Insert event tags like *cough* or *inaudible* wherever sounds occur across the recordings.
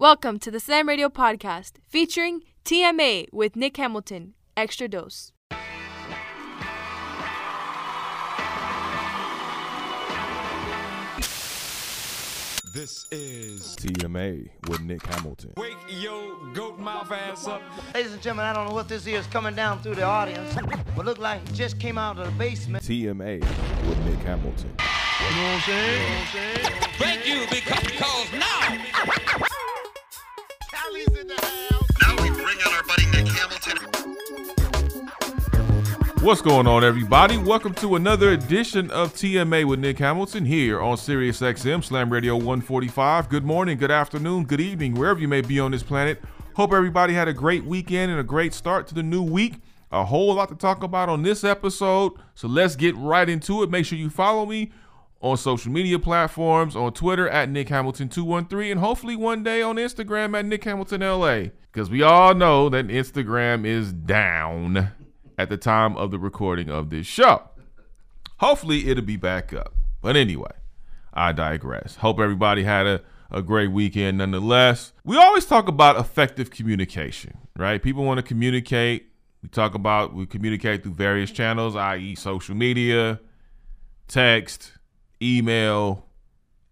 Welcome to the Slam Radio Podcast featuring TMA with Nick Hamilton. Extra dose. This is TMA with Nick Hamilton. Wake Yo Goat Mouth Ass Up. Ladies and gentlemen, I don't know what this is coming down through the audience, but look like it just came out of the basement. TMA with Nick Hamilton. Thank you because now Now we bring out our buddy Nick Hamilton. What's going on, everybody? Welcome to another edition of TMA with Nick Hamilton here on Sirius XM Slam Radio 145. Good morning, good afternoon, good evening, wherever you may be on this planet. Hope everybody had a great weekend and a great start to the new week. A whole lot to talk about on this episode, so let's get right into it. Make sure you follow me on social media platforms on Twitter at Nick Hamilton 213 and hopefully one day on Instagram at Nick Hamilton LA because we all know that Instagram is down at the time of the recording of this show. Hopefully it'll be back up. But anyway, I digress. Hope everybody had a, a great weekend nonetheless. We always talk about effective communication, right? People want to communicate. We talk about we communicate through various channels, i.e., social media, text, email,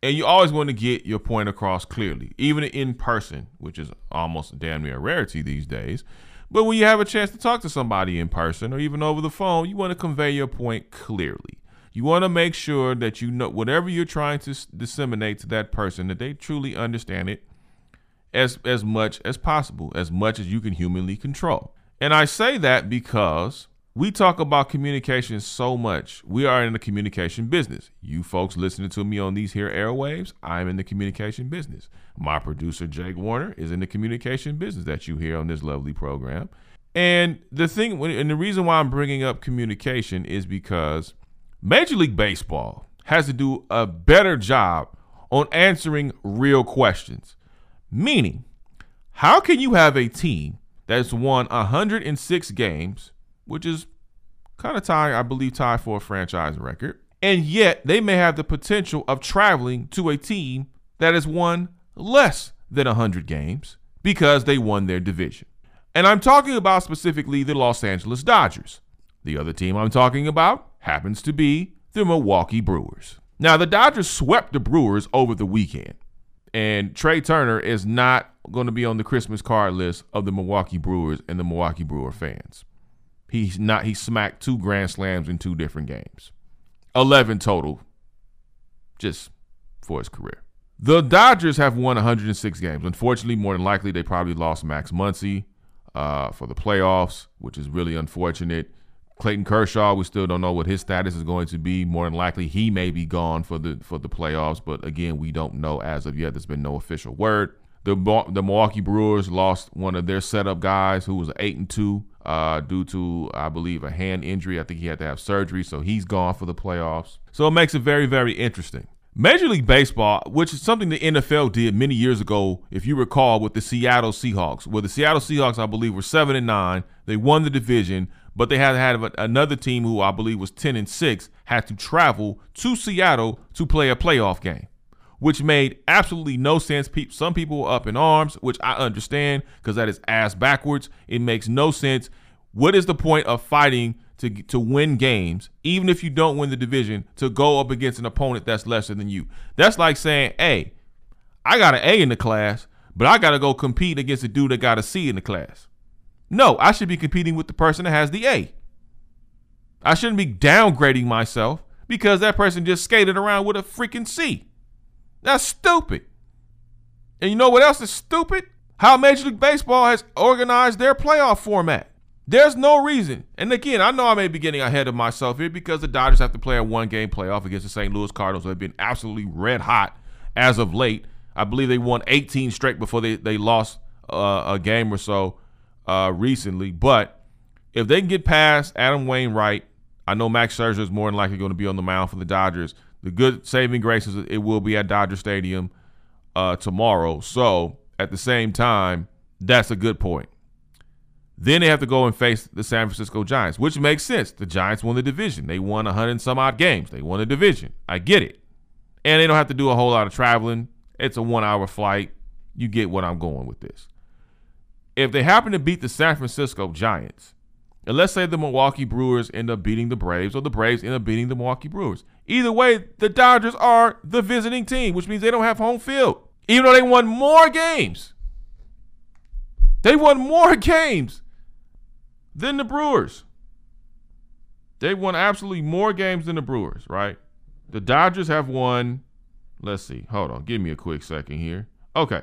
and you always want to get your point across clearly, even in person, which is almost damn near a rarity these days. But when you have a chance to talk to somebody in person or even over the phone, you want to convey your point clearly. You want to make sure that you know whatever you're trying to disseminate to that person that they truly understand it as as much as possible, as much as you can humanly control. And I say that because we talk about communication so much. We are in the communication business. You folks listening to me on these here airwaves, I'm in the communication business. My producer Jake Warner is in the communication business that you hear on this lovely program. And the thing and the reason why I'm bringing up communication is because Major League Baseball has to do a better job on answering real questions. Meaning, how can you have a team that's won 106 games, which is kind of tied, I believe, tied for a franchise record, and yet they may have the potential of traveling to a team that has won less than 100 games because they won their division. And I'm talking about specifically the Los Angeles Dodgers. The other team I'm talking about happens to be the Milwaukee Brewers. Now, the Dodgers swept the Brewers over the weekend, and Trea Turner is not going to be on the Christmas card list of the Milwaukee Brewers and the Milwaukee Brewer fans. He's not. He smacked two grand slams in two different games, eleven total, just for his career. The Dodgers have won 106 games. Unfortunately, more than likely, they probably lost Max Muncy uh, for the playoffs, which is really unfortunate. Clayton Kershaw, we still don't know what his status is going to be. More than likely, he may be gone for the for the playoffs, but again, we don't know as of yet. There's been no official word. The the Milwaukee Brewers lost one of their setup guys who was eight and two uh, due to I believe a hand injury. I think he had to have surgery, so he's gone for the playoffs. So it makes it very very interesting. Major League Baseball, which is something the NFL did many years ago, if you recall, with the Seattle Seahawks, where the Seattle Seahawks, I believe, were seven and nine. They won the division, but they had have another team who I believe was ten and six had to travel to Seattle to play a playoff game, which made absolutely no sense. Pe- Some people were up in arms, which I understand because that is ass backwards. It makes no sense. What is the point of fighting to to win games, even if you don't win the division, to go up against an opponent that's lesser than you? That's like saying, "Hey, I got an A in the class, but I got to go compete against a dude that got a C in the class." No, I should be competing with the person that has the A. I shouldn't be downgrading myself because that person just skated around with a freaking C. That's stupid. And you know what else is stupid? How Major League Baseball has organized their playoff format. There's no reason. And again, I know I may be getting ahead of myself here because the Dodgers have to play a one game playoff against the St. Louis Cardinals have been absolutely red hot as of late. I believe they won 18 straight before they, they lost uh, a game or so uh, recently. But if they can get past Adam Wainwright, I know Max Scherzer is more than likely going to be on the mound for the Dodgers. The good saving grace is it will be at Dodger Stadium uh, tomorrow. So at the same time, that's a good point. Then they have to go and face the San Francisco Giants, which makes sense. The Giants won the division. They won 100 and some odd games. They won the division. I get it. And they don't have to do a whole lot of traveling. It's a one hour flight. you get what I'm going with this. If they happen to beat the San Francisco Giants, and let's say the Milwaukee Brewers end up beating the Braves, or the Braves end up beating the Milwaukee Brewers. Either way, the Dodgers are the visiting team, which means they don't have home field. Even though they won more games. They won more *laughs* games than the Brewers. They won absolutely more games than the Brewers, right? The Dodgers have won, let's see, hold on, give me a quick second here. Okay.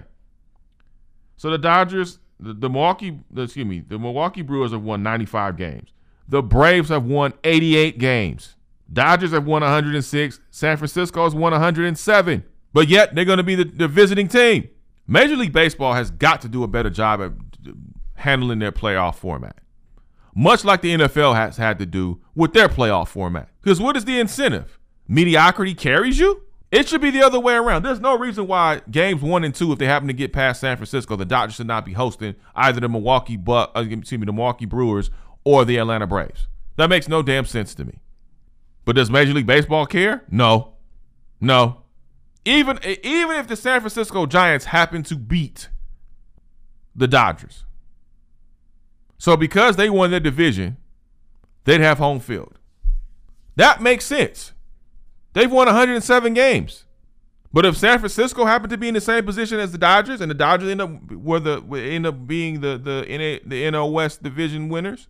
So the Dodgers, the, the Milwaukee, excuse me, the Milwaukee Brewers have won 95 games. The Braves have won 88 games. Dodgers have won 106. San Francisco has won 107. But yet they're going to be the, the visiting team. Major League Baseball has got to do a better job at handling their playoff format much like the NFL has had to do with their playoff format. Because what is the incentive? Mediocrity carries you? It should be the other way around. There's no reason why games one and two, if they happen to get past San Francisco, the Dodgers should not be hosting either the Milwaukee but uh, excuse me, the Milwaukee Brewers or the Atlanta Braves. That makes no damn sense to me. But does Major League Baseball care? No. No. Even even if the San Francisco Giants happen to beat the Dodgers, so because they won their division, they'd have home field. That makes sense. They've won 107 games. But if San Francisco happened to be in the same position as the Dodgers, and the Dodgers end up were the end up being the the NA, the NL West division winners,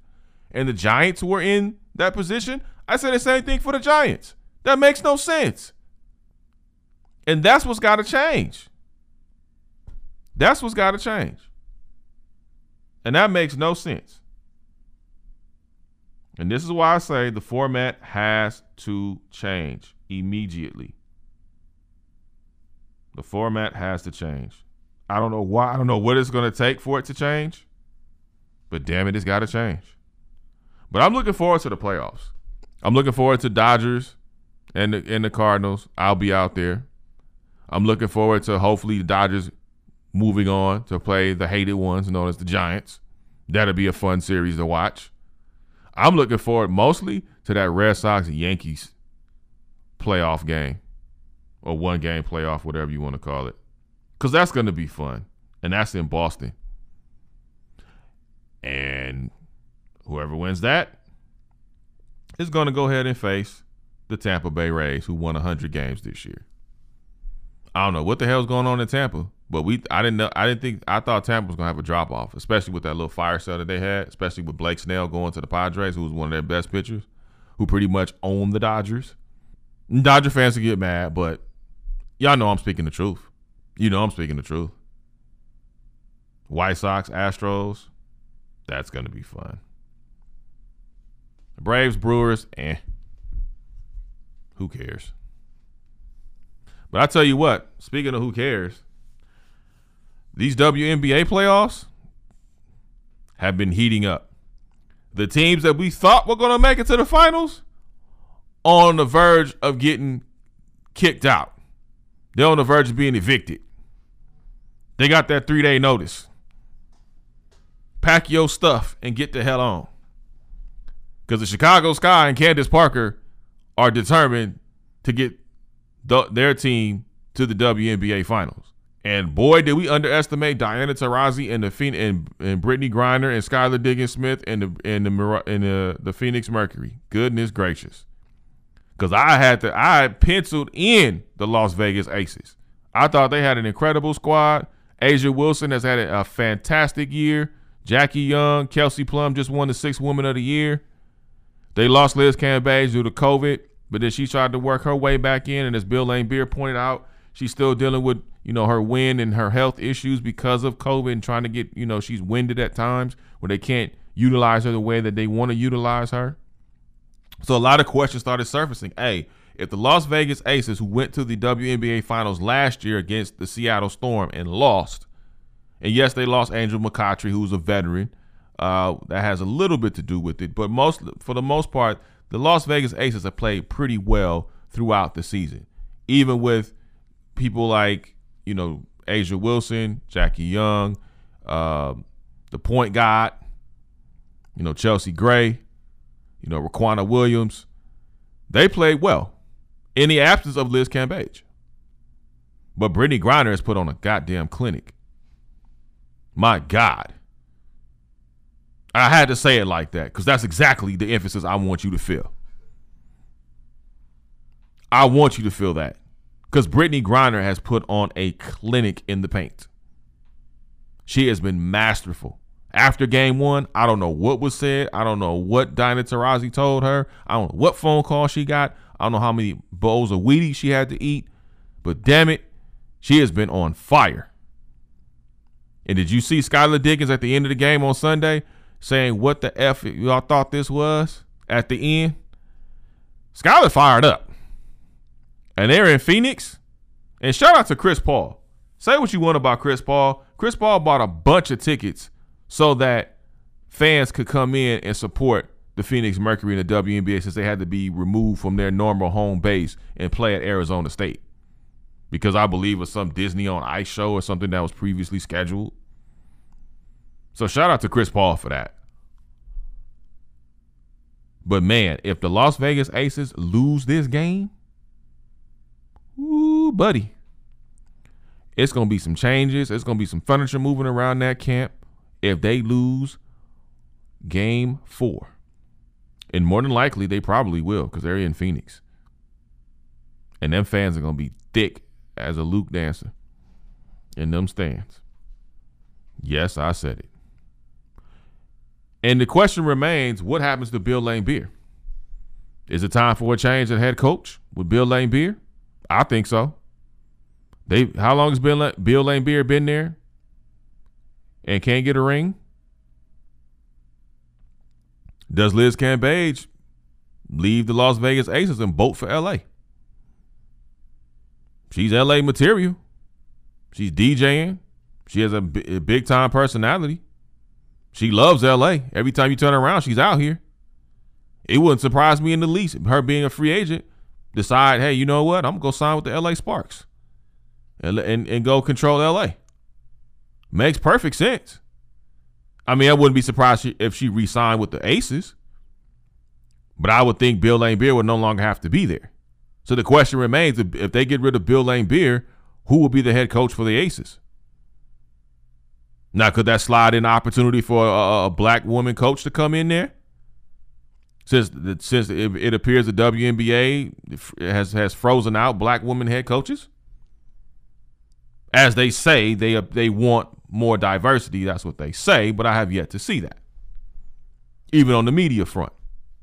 and the Giants were in that position, I say the same thing for the Giants. That makes no sense. And that's what's got to change. That's what's got to change. And that makes no sense. And this is why I say the format has to change immediately. The format has to change. I don't know why. I don't know what it's going to take for it to change. But damn it, it's got to change. But I'm looking forward to the playoffs. I'm looking forward to Dodgers and the, and the Cardinals. I'll be out there. I'm looking forward to hopefully the Dodgers moving on to play the hated ones known as the Giants. That'll be a fun series to watch. I'm looking forward mostly to that Red Sox Yankees playoff game or one game playoff, whatever you want to call it, because that's going to be fun. And that's in Boston. And whoever wins that is going to go ahead and face the Tampa Bay Rays, who won 100 games this year. I don't know what the hell's going on in Tampa, but we I didn't know I didn't think I thought Tampa was gonna have a drop off, especially with that little fire sale that they had, especially with Blake Snell going to the Padres, who was one of their best pitchers, who pretty much owned the Dodgers. Dodger fans will get mad, but y'all know I'm speaking the truth. You know I'm speaking the truth. White Sox, Astros, that's gonna be fun. Braves, Brewers, eh. Who cares? But I tell you what, speaking of who cares, these WNBA playoffs have been heating up. The teams that we thought were going to make it to the finals are on the verge of getting kicked out. They're on the verge of being evicted. They got that three day notice. Pack your stuff and get the hell on. Because the Chicago Sky and Candace Parker are determined to get the, their team to the WNBA finals. And boy, did we underestimate Diana Taurasi and the and, and Brittney Griner and Skylar Diggins Smith and the and the and the, the Phoenix Mercury. Goodness gracious, because I had to I penciled in the Las Vegas Aces. I thought they had an incredible squad. A'ja Wilson has had a fantastic year. Jackie Young, Kelsey Plum just won the sixth Woman of the Year. They lost Liz Cambage due to COVID. But then she tried to work her way back in, and as Bill Laimbeer pointed out, she's still dealing with you know her wind and her health issues because of COVID, and trying to get you know she's winded at times where they can't utilize her the way that they want to utilize her. So a lot of questions started surfacing. Hey, if the Las Vegas Aces, who went to the WNBA Finals last year against the Seattle Storm and lost, and yes, they lost Angel McCoughtry, who's a veteran. Uh, that has a little bit to do with it, but most for the most part, the Las Vegas Aces have played pretty well throughout the season, even with people like you know A'ja Wilson, Jackie Young, uh, the point guard, you know Chelsea Gray, you know Riquna Williams. They played well in the absence of Liz Cambage. But Brittney Griner has put on a goddamn clinic. My God. I had to say it like that because that's exactly the emphasis I want you to feel. I want you to feel that because Brittney Griner has put on a clinic in the paint. She has been masterful. After game one, I don't know what was said. I don't know what Diana Taurasi told her. I don't know what phone call she got. I don't know how many bowls of Wheaties she had to eat. But damn it, she has been on fire. And did you see Skylar Diggins at the end of the game on Sunday saying what the F y'all thought this was at the end? Skylar fired up. And they're in Phoenix. And shout out to Chris Paul. Say what you want about Chris Paul. Chris Paul bought a bunch of tickets so that fans could come in and support the Phoenix Mercury in the WNBA since they had to be removed from their normal home base and play at Arizona State. Because I believe it was some Disney on Ice show or something that was previously scheduled. So shout out to Chris Paul for that. But man, if the Las Vegas Aces lose this game, ooh, buddy. It's gonna be some changes. It's gonna be some furniture moving around that camp if they lose game four. And more than likely, they probably will because they're in Phoenix. And them fans are going to be thick as a Luke dancer in them stands. Yes, I said it. And the question remains what happens to Bill Laimbeer? Is it time for a change at head coach with Bill Laimbeer? I think so. They how long has Bill Bill Beer been there and can't get a ring? Does Liz Cambage leave the Las Vegas Aces and boat for LA? She's LA material. She's DJing. She has a, b- a big time personality. She loves LA. Every time you turn around, she's out here. It wouldn't surprise me in the least. Her being a free agent, decide, hey, you know what? I'm gonna go sign with the LA Sparks, and and, and go control LA. Makes perfect sense. I mean, I wouldn't be surprised if she re-signed with the Aces, but I would think Bill Laimbeer would no longer have to be there. So the question remains: if they get rid of Bill Laimbeer, who will be the head coach for the Aces? Now, could that slide in opportunity for a, a black woman coach to come in there? Since since it, it appears the WNBA has has frozen out black women head coaches, as they say they they want more diversity. That's what they say, but I have yet to see that, even on the media front.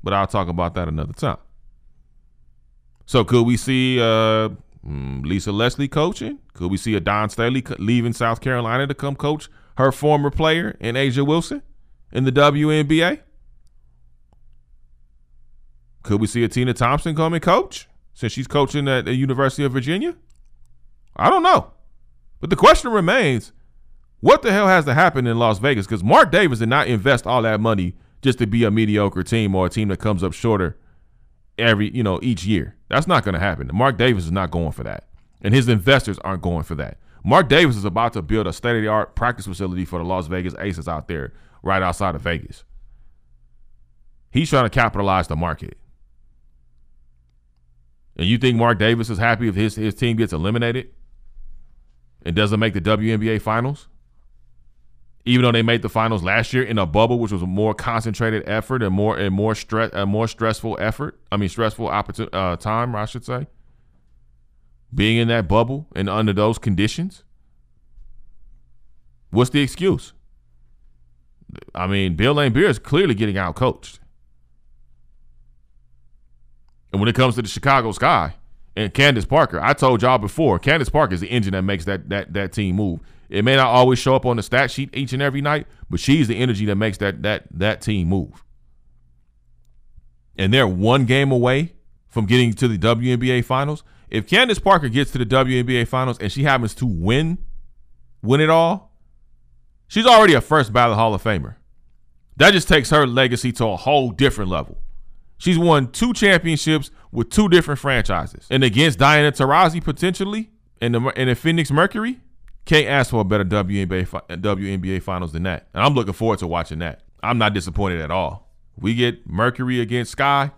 But I'll talk about that another time. So could we see uh, mm, Lisa Leslie coaching? Could we see a Dawn Staley leaving South Carolina to come coach her former player in A'ja Wilson in the WNBA? Could we see a Tina Thompson come and coach since she's coaching at the University of Virginia? I don't know. But the question remains what the hell has to happen in Las Vegas? Because Mark Davis did not invest all that money just to be a mediocre team or a team that comes up shorter every, you know, each year. That's not going to happen. Mark Davis is not going for that. And his investors aren't going for that. Mark Davis is about to build a state of the art practice facility for the Las Vegas Aces out there, right outside of Vegas. He's trying to capitalize the market. And you think Mark Davis is happy if his, his team gets eliminated and doesn't make the WNBA finals? even though they made the finals last year in a bubble, which was a more concentrated effort and more and more stress, a more stressful effort. I mean, stressful opportunity uh, time, I should say. Being in that bubble and under those conditions, what's the excuse? I mean, Bill Laimbeer is clearly getting out coached. And when it comes to the Chicago Sky and Candace Parker, I told y'all before, Candace Parker is the engine that makes that that that team move. It may not always show up on the stat sheet each and every night, but she's the energy that makes that that that team move. And they're one game away from getting to the WNBA finals. If Candace Parker gets to the WNBA finals and she happens to win, win it all, she's already a first ballot Hall of Famer. That just takes her legacy to a whole different level. She's won two championships with two different franchises. And against Diana Taurasi potentially in the in the Phoenix Mercury, can't ask for a better WNBA WNBA finals than that. And I'm looking forward to watching that. I'm not disappointed at all. We get Mercury against Sky.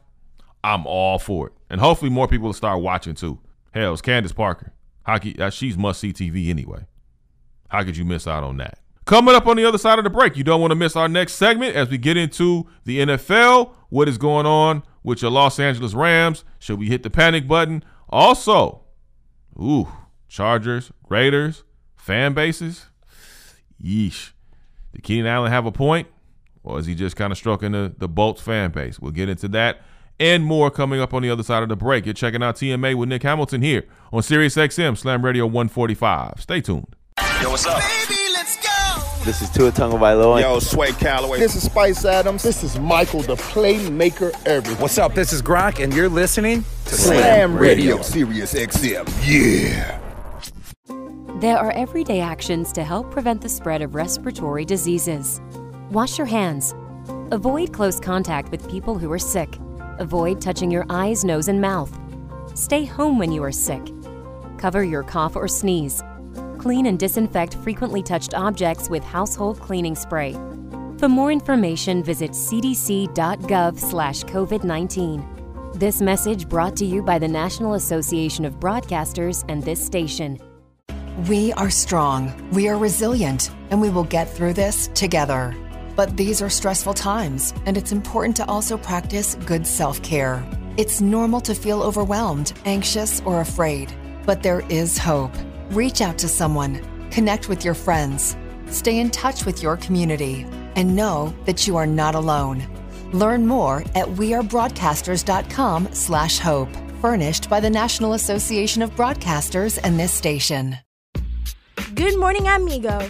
I'm all for it. And hopefully more people will start watching too. Hell, it's Candace Parker. Hockey, uh, she's must see TV anyway. How could you miss out on that? Coming up on the other side of the break, you don't want to miss our next segment as we get into the NFL. What is going on with your Los Angeles Rams? Should we hit the panic button? Also, ooh, Chargers, Raiders, fan bases. Yeesh. Did Keenan Allen have a point? Or is he just kind of stroking the, the Bolts fan base? We'll get into that and more coming up on the other side of the break. You're checking out TMA with Nick Hamilton here on Sirius XM Slam Radio 145. Stay tuned. Yo, what's up? This is Tua Tonga Tagovailoa. Yo, Sway Calloway. This is Spice Adams. This is Michael, the playmaker everything. What's up? This is Gronk, and you're listening to Slam Radio, Sirius XM. Yeah. There are everyday actions to help prevent the spread of respiratory diseases. Wash your hands. Avoid close contact with people who are sick. Avoid touching your eyes, nose, and mouth. Stay home when you are sick. Cover your cough or sneeze. Clean and disinfect frequently touched objects with household cleaning spray. For more information, visit cdc.gov/covid19. This message brought to you by the National Association of Broadcasters and this station. We are strong, we are resilient, and we will get through this together. But these are stressful times, and it's important to also practice good self care. It's normal to feel overwhelmed, anxious, or afraid, but there is hope. Reach out to someone, connect with your friends, stay in touch with your community, and know that you are not alone. Learn more at wearebroadcasters.com slash hope, furnished by the National Association of Broadcasters and this station. Good morning, amigo.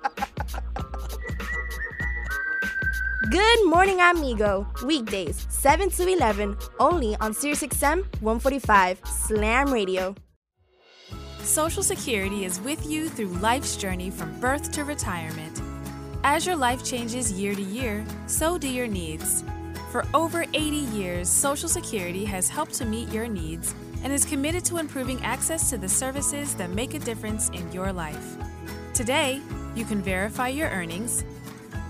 Good morning, amigo. Weekdays, 7 to 11, only on SiriusXM 145 Slam Radio. Social Security is with you through life's journey from birth to retirement. As your life changes year to year, so do your needs. For over 80 years, Social Security has helped to meet your needs and is committed to improving access to the services that make a difference in your life. Today, you can verify your earnings,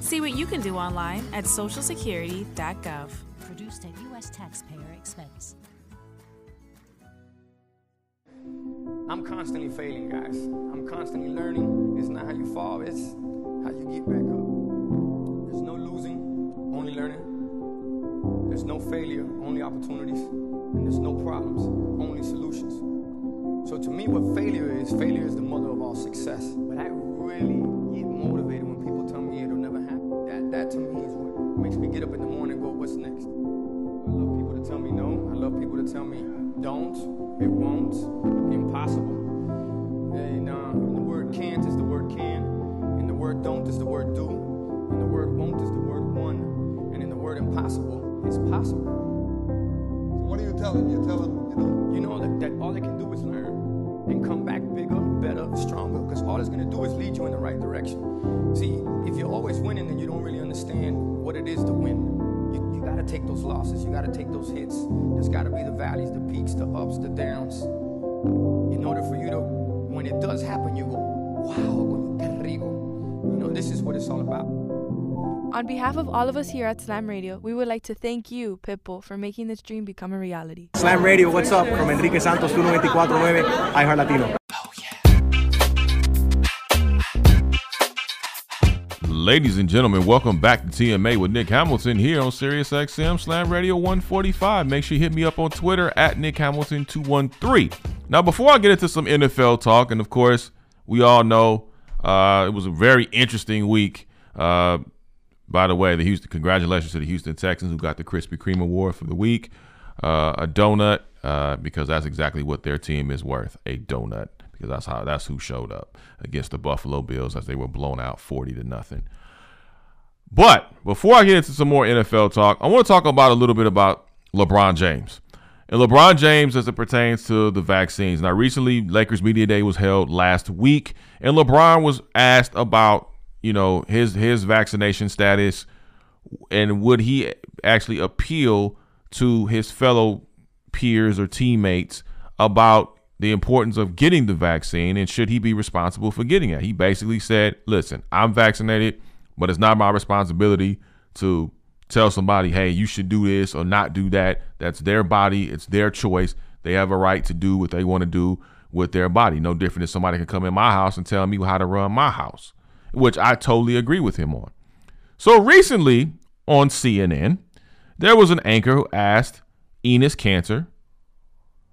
See what you can do online at socialsecurity.gov. Produced at U.S. taxpayer expense. I'm constantly failing, guys. I'm constantly learning. It's not how you fall, it's how you get back up. There's no losing, only learning. There's no failure, only opportunities. And there's no problems, only solutions. So to me, what failure is, failure is the mother of all success. But I really get up in the morning and go, what's next? I love people to tell me no. I love people to tell me don't, it won't, impossible. And, uh, the word can't is the word can, and the word don't is the word do, and the word won't is the word one, and in the word impossible is possible. So what are you telling? You're telling you know, you know that, that all they can do is learn and come back bigger, better, stronger, because all it's gonna do is lead you in the right direction. See, if you're always winning, then you don't really understand what it is to win. You, you gotta take those losses, you gotta take those hits. There's gotta be the valleys, the peaks, the ups, the downs. In order for you to, when it does happen, you go, wow, qué rico. You know, this is what it's all about. On behalf of all of us here at Slam Radio, we would like to thank you, Pitbull, for making this dream become a reality. Slam Radio, what's up? From Enrique Santos, 1249, iHeart Latino. Ladies and gentlemen, welcome back to TMA with Nick Hamilton here on Sirius XM Slam Radio 145. Make sure you hit me up on Twitter at Nick Hamilton 213. Now, before I get into some NFL talk, and of course, we all know uh, it was a very interesting week. Uh, by the way, the Houston congratulations to the Houston Texans who got the Krispy Kreme award for the week. uh, a donut uh, because that's exactly what their team is worth a donut because that's how that's who showed up against the Buffalo Bills as they were blown out 40 to nothing. But before I get into some more NFL talk, I want to talk about a little bit about LeBron James. And LeBron James as it pertains to the vaccines. Now, recently, Lakers Media Day was held last week, and LeBron was asked about, you know, his his vaccination status and would he actually appeal to his fellow peers or teammates about the importance of getting the vaccine and should he be responsible for getting it. He basically said, "Listen, I'm vaccinated, but it's not my responsibility to tell somebody, "Hey, you should do this or not do that." That's their body, it's their choice. They have a right to do what they want to do with their body. No different than somebody can come in my house and tell me how to run my house, which I totally agree with him on. So recently on CNN, there was an anchor who asked Enes Kanter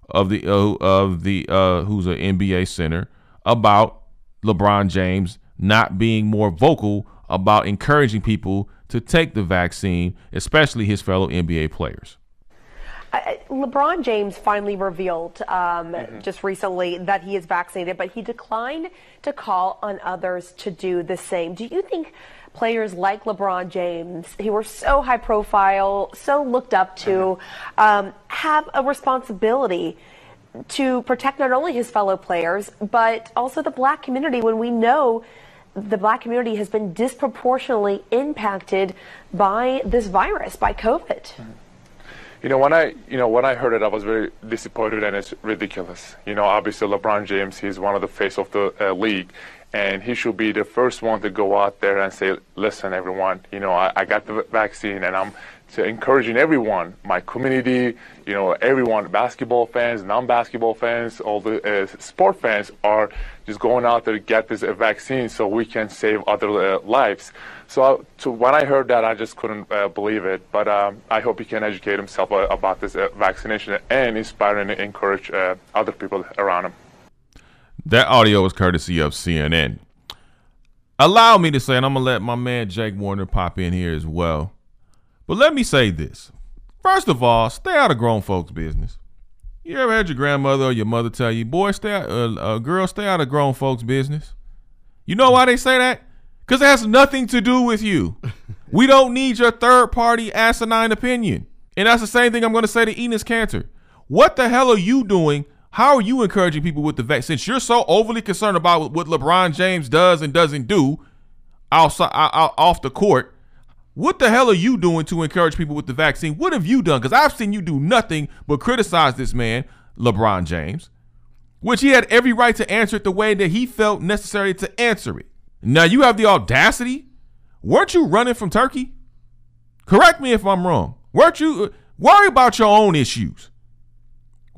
of the uh, of the uh, who's an NBA center about LeBron James not being more vocal about encouraging people to take the vaccine, especially his fellow NBA players. LeBron James finally revealed um, mm-hmm. just recently that he is vaccinated, but he declined to call on others to do the same. Do you think players like LeBron James, who were so high profile, so looked up to, mm-hmm. um, have a responsibility to protect not only his fellow players, but also the black community when we know the black community has been disproportionately impacted by this virus, by COVID. Mm-hmm. You know, when I, you know, when I heard it, I was very disappointed, and it's ridiculous. You know, obviously LeBron James, he's one of the face of the uh, league, and he should be the first one to go out there and say, "Listen, everyone, you know, I, I got the vaccine, and I'm encouraging everyone, my community, you know, everyone, basketball fans, non-basketball fans, all the uh, sport fans are just going out there to get this uh, vaccine so we can save other uh, lives. So, uh, so when I heard that, I just couldn't uh, believe it. But um, I hope he can educate himself uh, about this vaccination and inspire and encourage other people around him. That audio was courtesy of CNN. Allow me to say, and I'm gonna let my man Jake Warner pop in here as well but let me say this. First of all, stay out of grown folks' business. You ever had your grandmother or your mother tell you, boy, stay out, uh, uh, girl, stay out of grown folks' business? You know why they say that? Because it has nothing to do with you. we don't need your third party asinine opinion. And that's the same thing I'm going to say to Enes Kanter. What the hell are you doing? How are you encouraging people with the vaccine? Since you're so overly concerned about what LeBron James does and doesn't do outside, out, off the court, what the hell are you doing to encourage people with the vaccine? What have you done? Because I've seen you do nothing but criticize this man, LeBron James, which he had every right to answer it the way that he felt necessary to answer it. Now you have the audacity. Weren't you running from Turkey? Correct me if I'm wrong. Weren't you uh, worry about your own issues?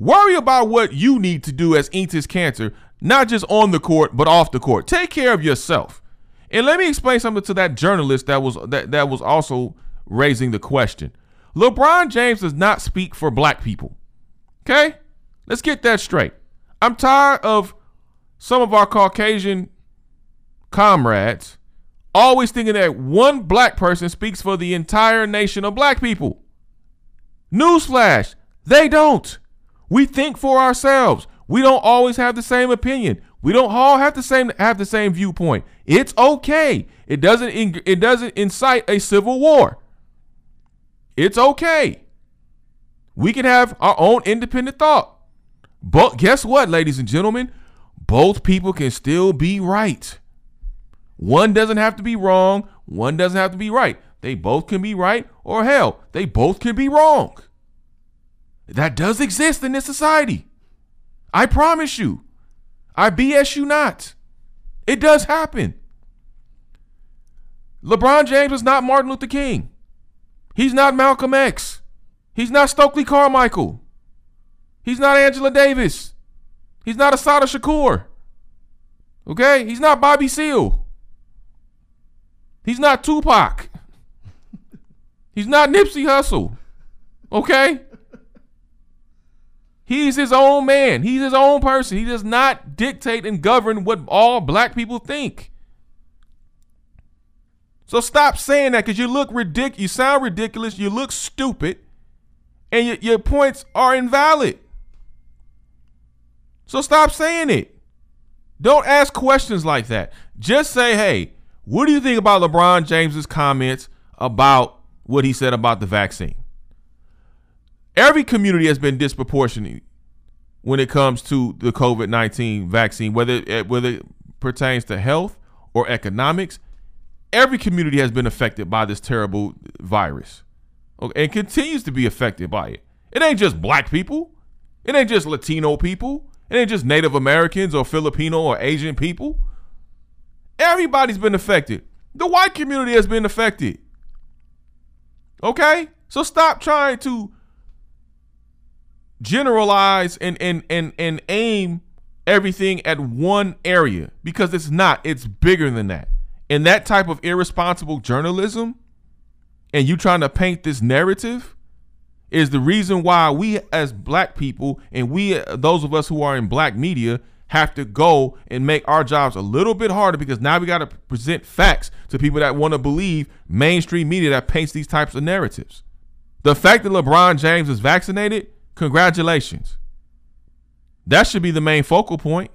Worry about what you need to do as Enes Kanter, not just on the court but off the court. Take care of yourself. And let me explain something to that journalist that was that, that was also raising the question. LeBron James does not speak for black people. Okay? Let's get that straight. I'm tired of some of our Caucasian comrades always thinking that one black person speaks for the entire nation of black people. Newsflash, they don't. We think for ourselves. We don't always have the same opinion. We don't all have the same have the same viewpoint. It's okay. It doesn't it doesn't incite a civil war. It's okay. We can have our own independent thought. But guess what, ladies and gentlemen? Both people can still be right. One doesn't have to be wrong, one doesn't have to be right. They both can be right, or hell, they both can be wrong. That does exist in this society. I promise you. I BS you not. It does happen. LeBron James is not Martin Luther King. He's not Malcolm X. He's not Stokely Carmichael. He's not Angela Davis. He's not Assata Shakur. Okay? He's not Bobby Seale. He's not Tupac. *laughs* He's not Nipsey Hussle. Okay? He's his own man. He's his own person. He does not dictate and govern what all black people think. So stop saying that because you look ridiculous. You sound ridiculous. You look stupid. and your, your points are invalid. So stop saying it. Don't ask questions like that. Just say, hey, what do you think about LeBron James's comments about what he said about the vaccine? Every community has been disproportionate when it comes to the COVID 19 vaccine, whether it, whether it pertains to health or economics. Every community has been affected by this terrible virus okay, and continues to be affected by it. It ain't just black people, it ain't just Latino people, it ain't just Native Americans or Filipino or Asian people. Everybody's been affected. The white community has been affected. Okay? So stop trying to generalize and and and and aim everything at one area because it's not. It's bigger than that. And that type of irresponsible journalism and you trying to paint this narrative is the reason why we as black people and we those of us who are in black media have to go and make our jobs a little bit harder because now we got to present facts to people that want to believe mainstream media that paints these types of narratives. The fact that LeBron James is vaccinated, congratulations. That should be the main focal point.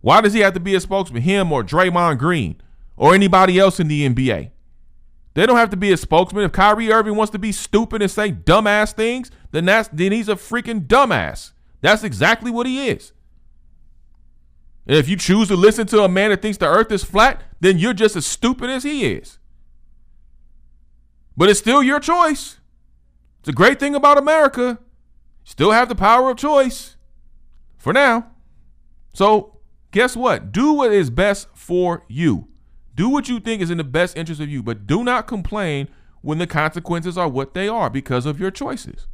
Why does he have to be a spokesman? Him or Draymond Green or anybody else in the NBA? They don't have to be a spokesman. If Kyrie Irving wants to be stupid and say dumbass things, then that's then he's a freaking dumbass. That's exactly what he is. And if you choose to listen to a man that thinks the earth is flat, then you're just as stupid as he is. But it's still your choice. It's a great thing about America. Still have the power of choice for now. So, guess what? Do what is best for you. Do what you think is in the best interest of you, but do not complain when the consequences are what they are because of your choices.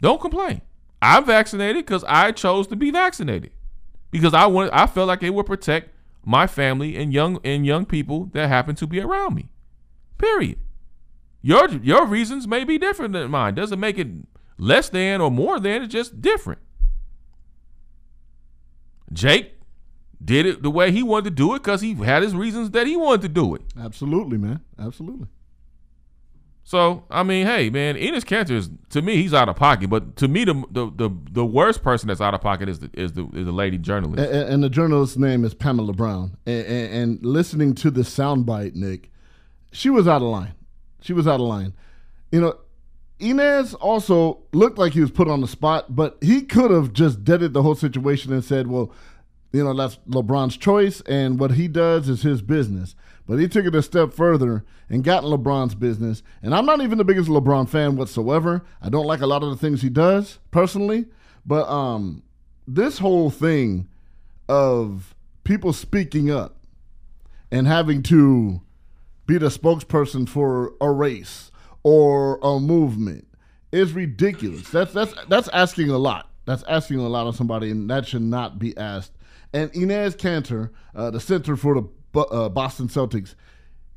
Don't complain. I'm vaccinated because I chose to be vaccinated because I want I felt like it would protect my family and young and young people that happen to be around me. Period. Your your reasons may be different than mine. Doesn't make it less than or more than. is just different. Jake did it the way he wanted to do it because he had his reasons that he wanted to do it. Absolutely, man. Absolutely. So I mean, hey, man, Enes Kanter is to me he's out of pocket, but to me the the the, the worst person that's out of pocket is the is the is the lady journalist. And, and the journalist's name is Pamela Brown. And, and, and listening to the soundbite, Nick, she was out of line. She was out of line. You know, Enes also looked like he was put on the spot, but he could have just deaded the whole situation and said, "Well, you know, that's LeBron's choice, and what he does is his business. But he took it a step further and got in LeBron's business. And I'm not even the biggest LeBron fan whatsoever. I don't like a lot of the things he does personally. But um, this whole thing of people speaking up and having to be the spokesperson for a race or a movement is ridiculous. That's that's that's asking a lot. That's asking a lot of somebody, and that should not be asked and Enes Kanter, uh, the center for the uh, Boston Celtics,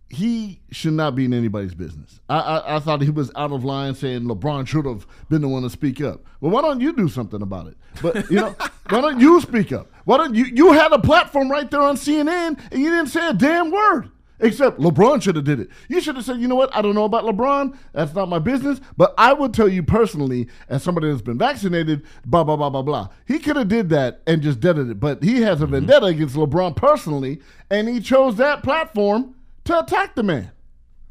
he should not be in anybody's business. I, I, I, thought he was out of line saying LeBron should have been the one to speak up. Well, why don't you do something about it? But you know, *laughs* why don't you speak up? Why don't you? You had a platform right there on CNN, and you didn't say a damn word. Except LeBron should have did it. You should have said, you know what? I don't know about LeBron. That's not my business. But I would tell you personally, as somebody that's been vaccinated, blah blah blah blah blah. He could have did that and just deaded it. But he has a mm-hmm. vendetta against LeBron personally, and he chose that platform to attack the man.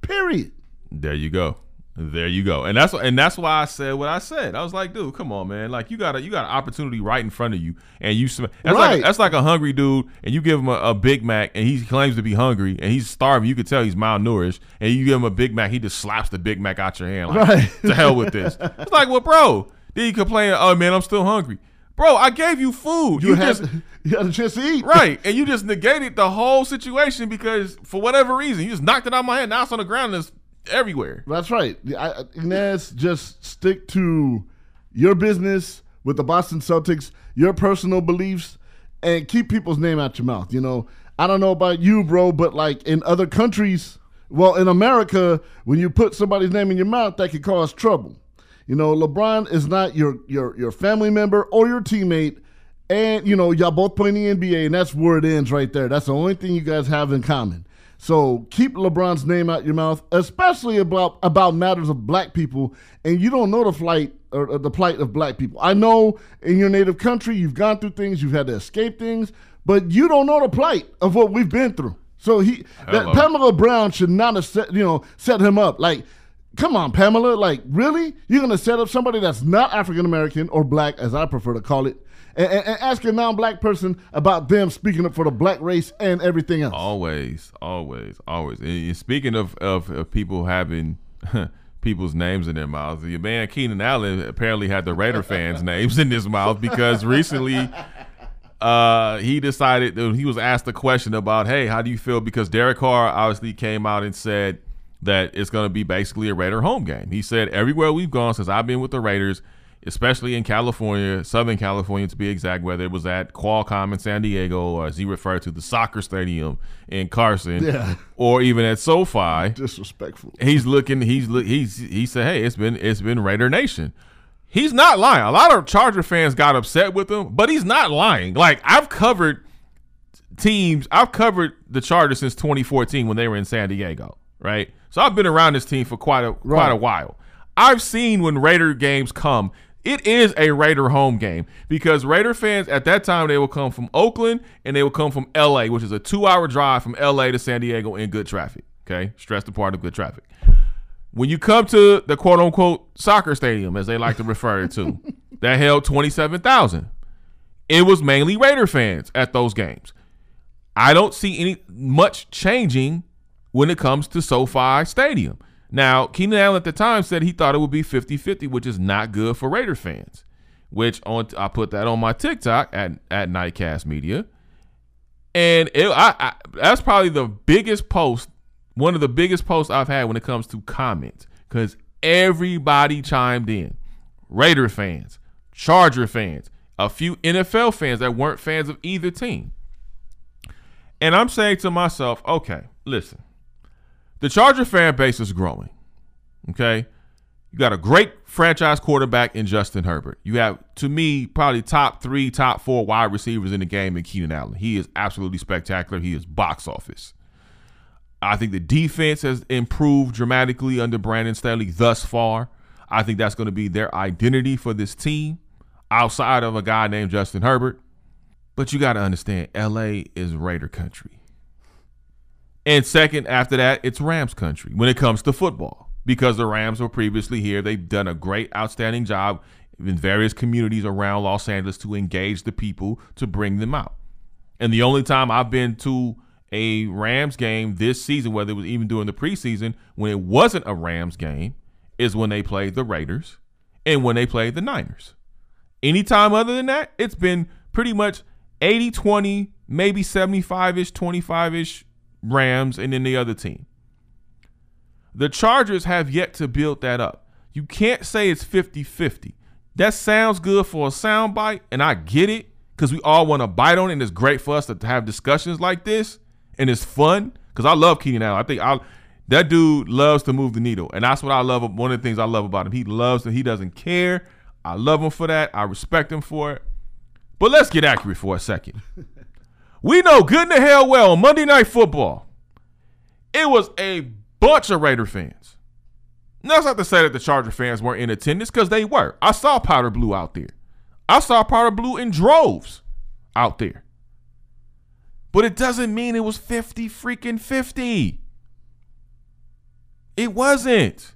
Period. There you go. There you go, and that's and that's why I said what I said. I was like, dude, come on, man! Like you got a you got an opportunity right in front of you, and you that's right. like that's like a hungry dude, and you give him a, a, Big Mac, and he claims to be hungry, and he's starving. You could tell he's malnourished, and you give him a Big Mac, he just slaps the Big Mac out your hand, like right. to hell with this. It's like, well, bro, then you complain, oh man, I'm still hungry, bro. I gave you food, you, you had, just *laughs* you had a chance to eat, right? And you just negated the whole situation because for whatever reason, you just knocked it out of my hand. Now it's on the ground, and it's everywhere. That's right. I, Enes, just stick to your business with the Boston Celtics, your personal beliefs, and keep people's name out your mouth. You know, I don't know about you, bro, but like in other countries, well, in America, when you put somebody's name in your mouth, that could cause trouble. You know, LeBron is not your your your family member or your teammate, and you know y'all both play in the NBA, and that's where it ends right there. That's the only thing you guys have in common. So keep LeBron's name out your mouth, especially about about matters of black people, and you don't know the flight or, or the plight of black people. I know in your native country you've gone through things, you've had to escape things, but you don't know the plight of what we've been through. So he that Pamela Brown should not have set you know set him up like. Come on, Pamela. Like, really? You're going to set up somebody that's not African American or black, as I prefer to call it, and, and, and ask a non black person about them speaking up for the black race and everything else. Always, always, always. And speaking of, of, of people having *laughs* people's names in their mouths, your man Keenan Allen apparently had the Raider fans' *laughs* names in his mouth because recently uh, he decided that he was asked a question about, hey, how do you feel? Because Derek Carr obviously came out and said that it's going to be basically a Raider home game. He said, everywhere we've gone since I've been with the Raiders, especially in California, Southern California to be exact, whether it was at Qualcomm in San Diego or as he referred to the soccer stadium in Carson, Yeah. or even at SoFi. Disrespectful. He's looking. He's look. He's he said, "Hey, it's been it's been Raider Nation." He's not lying. A lot of Charger fans got upset with him, but he's not lying. Like I've covered teams. I've covered the Chargers since 2014 when they were in San Diego, right? So I've been around this team for quite a quite a while. I've seen when Raider games come. It is a Raider home game because Raider fans at that time they will come from Oakland and they will come from LA, which is a two-hour drive from LA to San Diego in good traffic. Okay, stress the part of good traffic. When you come to the quote unquote soccer stadium, as they like to refer it to, *laughs* that held 27,000, it was mainly Raider fans at those games. I don't see any much changing when it comes to SoFi Stadium. Now, Keenan Allen at the time said he thought it would be 50-50, which is not good for Raider fans. Which on I put that on my TikTok at at Nightcast Media, and it, I, I that's probably the biggest post, one of the biggest posts I've had when it comes to comments, because everybody chimed in. Raider fans, Charger fans, a few NFL fans that weren't fans of either team. And I'm saying to myself, okay, listen, the Charger fan base is growing. Okay. You got a great franchise quarterback in Justin Herbert. You have, to me, probably top three, top four wide receivers in the game in Keenan Allen. He is absolutely spectacular. He is box office. I think the defense has improved dramatically under Brandon Staley thus far. I think that's going to be their identity for this team outside of a guy named Justin Herbert. But you got to understand, LA is Raider country. And second, after that, it's Rams country when it comes to football because the Rams were previously here. They've done a great, outstanding job in various communities around Los Angeles to engage the people to bring them out. And the only time I've been to a Rams game this season, whether it was even during the preseason, when it wasn't a Rams game, is when they played the Raiders and when they played the Niners. Anytime other than that, it's been pretty much 80 20, maybe 75 ish, 25 ish Rams, and then the other team. The Chargers have yet to build that up. You can't say it's 50 50. That sounds good for a soundbite, and I get it because we all want to bite on it, and it's great for us to have discussions like this, and it's fun because I love Keenan Allen. I think I that dude loves to move the needle, and that's what I love. One of the things I love about him, he loves that he doesn't care. I love him for that. I respect him for it. But let's get accurate for a second. We know good in the hell well on Monday Night Football, it was a bunch of Raider fans. And that's not to say that the Charger fans weren't in attendance because they were. I saw Powder Blue out there. I saw Powder Blue in droves out there. But it doesn't mean it was 50 freaking 50. It wasn't.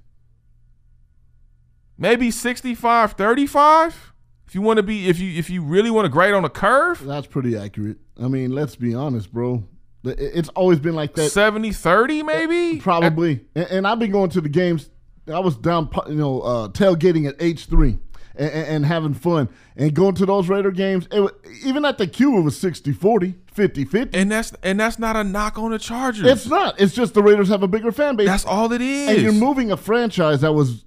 Maybe 65 35 if you want to be if you if you really want to grade on a curve. That's pretty accurate. I mean, let's be honest, bro. It's always been like that. 70 30 maybe? Probably. And, and I've been going to the games. I was down, you know, uh, tailgating at H three and, and, having fun and going to those Raider games. It, wa- even at the Q, it was 60 40, 50 50. And that's and that's not a knock on the Chargers. It's not. It's just the Raiders have a bigger fan base. That's all it is. And you're moving a franchise that was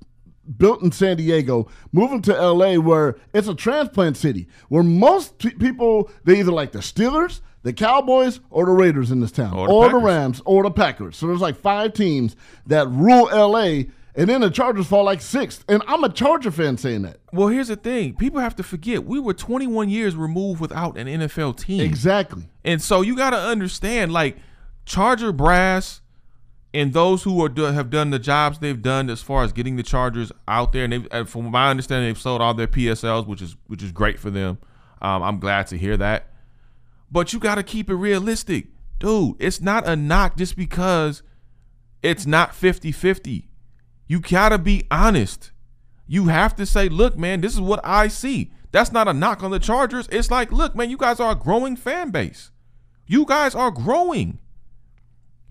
built in San Diego, moving to LA, where it's a transplant city, where most pe- people they either like the Steelers, the Cowboys, or the Raiders in this town, Or or the the, Rams, or the Packers. So there's like five teams that rule LA, and then the Chargers fall like sixth. And I'm a Charger fan saying that. Well, here's the thing. People have to forget we were 21 years removed without an NFL team. Exactly. And so you got to understand like Charger brass and those who are do, have done the jobs they've done as far as getting the Chargers out there, and and from my understanding, they've sold all their PSLs, which is which is great for them. Um, I'm glad to hear that. But you got to keep it realistic, dude. It's not a knock just because it's not 50-50. You gotta be honest. You have to say, look, man, this is what I see. That's not a knock on the Chargers. It's like, look, man, you guys are a growing fan base. You guys are growing.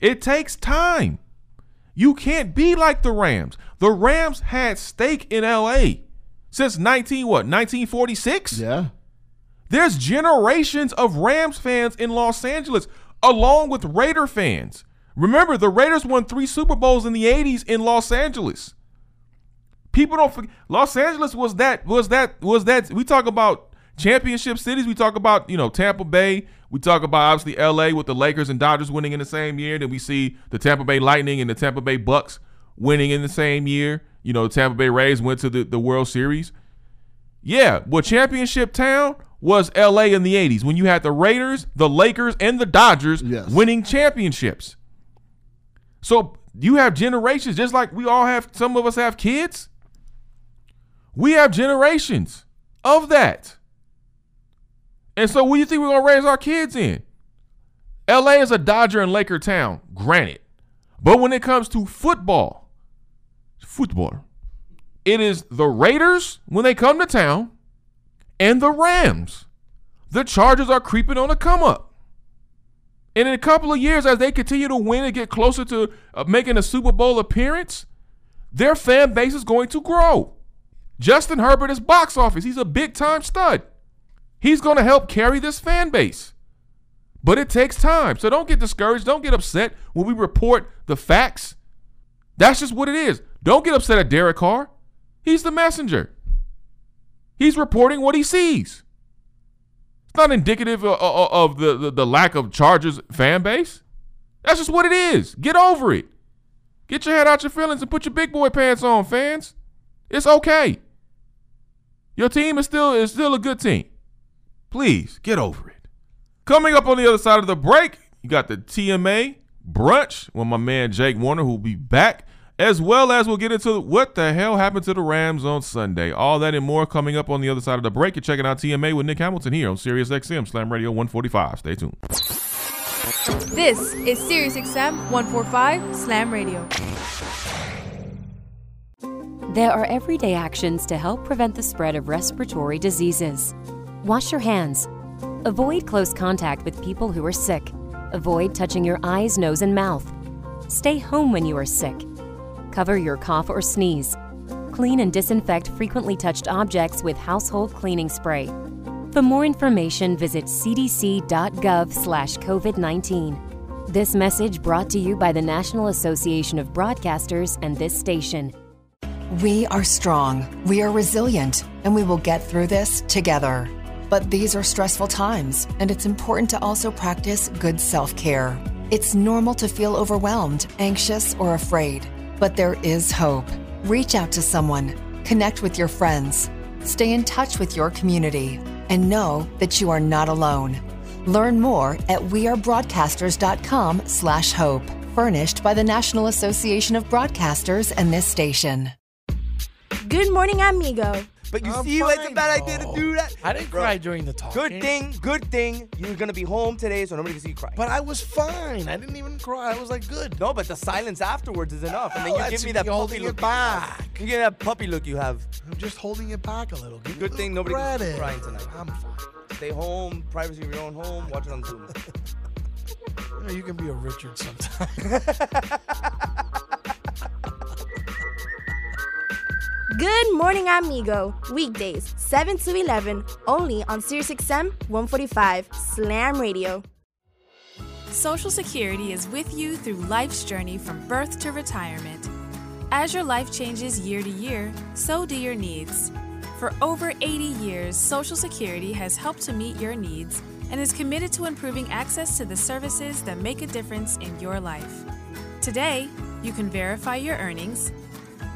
It takes time. You can't be like the Rams. The Rams had stake in LA since 19 what? 1946? Yeah. There's generations of Rams fans in Los Angeles along with Raider fans. Remember, the Raiders won 3 Super Bowls in the 80s in Los Angeles. People don't forget Los Angeles was that was that was that we talk about championship cities, we talk about, you know, Tampa Bay, we talk about obviously LA with the Lakers and Dodgers winning in the same year. Then we see the Tampa Bay Lightning and the Tampa Bay Bucks winning in the same year. You know, Tampa Bay Rays went to the, the World Series. Yeah, well, championship town was LA in the 80s when you had the Raiders, the Lakers, and the Dodgers Yes. winning championships. So you have generations, just like we all have, some of us have kids. We have generations of that. And so what do you think we're gonna raise our kids in? LA is a Dodger and Laker town, granted. But when it comes to football, football, it is the Raiders when they come to town and the Rams. The Chargers are creeping on a come up. And in a couple of years, as they continue to win and get closer to uh, making a Super Bowl appearance, their fan base is going to grow. Justin Herbert is box office. He's a big time stud. He's going to help carry this fan base. But it takes time. So don't get discouraged. Don't get upset when we report the facts. That's just what it is. Don't get upset at Derek Carr. He's the messenger. He's reporting what he sees. It's not indicative of, the, the, the lack of Chargers fan base. That's just what it is. Get over it. Get your head out your feelings and put your big boy pants on, fans. It's okay. Your team is still is still a good team. Please get over it. Coming up on the other side of the break, you got the TMA brunch with my man Jake Warner, who'll be back, as well as we'll get into what the hell happened to the Rams on Sunday. All that and more coming up on the other side of the break. You're checking out TMA with Nick Hamilton here on Sirius XM Slam Radio 145. Stay tuned. This is SiriusXM 145 Slam Radio. There are everyday actions to help prevent the spread of respiratory diseases. Wash your hands. Avoid close contact with people who are sick. Avoid touching your eyes, nose, and mouth. Stay home when you are sick. Cover your cough or sneeze. Clean and disinfect frequently touched objects with household cleaning spray. For more information, visit cdc.gov/covid19. This message brought to you by the National Association of Broadcasters and this station. We are strong, we are resilient, and we will get through this together. But these are stressful times, and it's important to also practice good self care. It's normal to feel overwhelmed, anxious, or afraid, but there is hope. Reach out to someone, connect with your friends, stay in touch with your community, and know that you are not alone. Learn more at wearebroadcasters.com slash hope. furnished by the National Association of Broadcasters and this station. Good morning, amigo. But you I'm see why it's a fine, bad idea to bro. do that? I didn't Bro, cry during the talk. Good thing, good thing you're gonna be home today, so nobody can see you cry. But I was fine. I didn't even cry. I was like, good. no, but the silence afterwards is enough, and then you that's give me me that puppy holding look. it you have. back. You get that puppy look you have. I'm just holding it back a little. Give me Good a thing little nobody can see you credit. crying tonight. I'm fine. Stay home, privacy of your own home. Watch it on Zoom. *laughs* You, know, you can be a Richard sometime. *laughs* Good morning, amigo. Weekdays, 7 to 11, only on SiriusXM 145 Slam Radio. Social Security is with you through life's journey from birth to retirement. As your life changes year to year, so do your needs. For over 80 years, Social Security has helped to meet your needs and is committed to improving access to the services that make a difference in your life. Today, you can verify your earnings,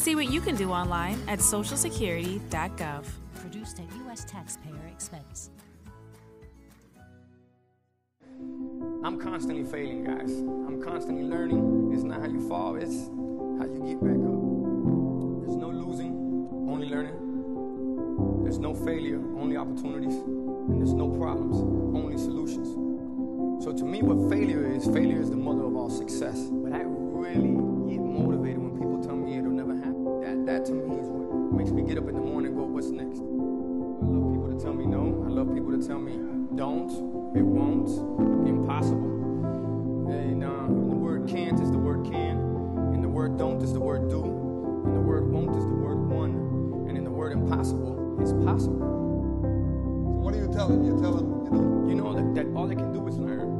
See what you can do online at socialsecurity.gov. Produced at U.S. taxpayer expense. I'm constantly failing, guys. I'm constantly learning. It's not how you fall, it's how you get back up. There's no losing, only learning. There's no failure, only opportunities. And there's no problems, only solutions. So to me, what failure is, failure is the mother of all success. But I really get motivated get up in the morning and go, what's next? I love people to tell me no. I love people to tell me don't, it won't, impossible. And uh, the word can't is the word can, and the word don't is the word do, and the word won't is the word one, and in the word impossible is possible. So what are you telling? You're telling, you know, you know that, that all they can do is learn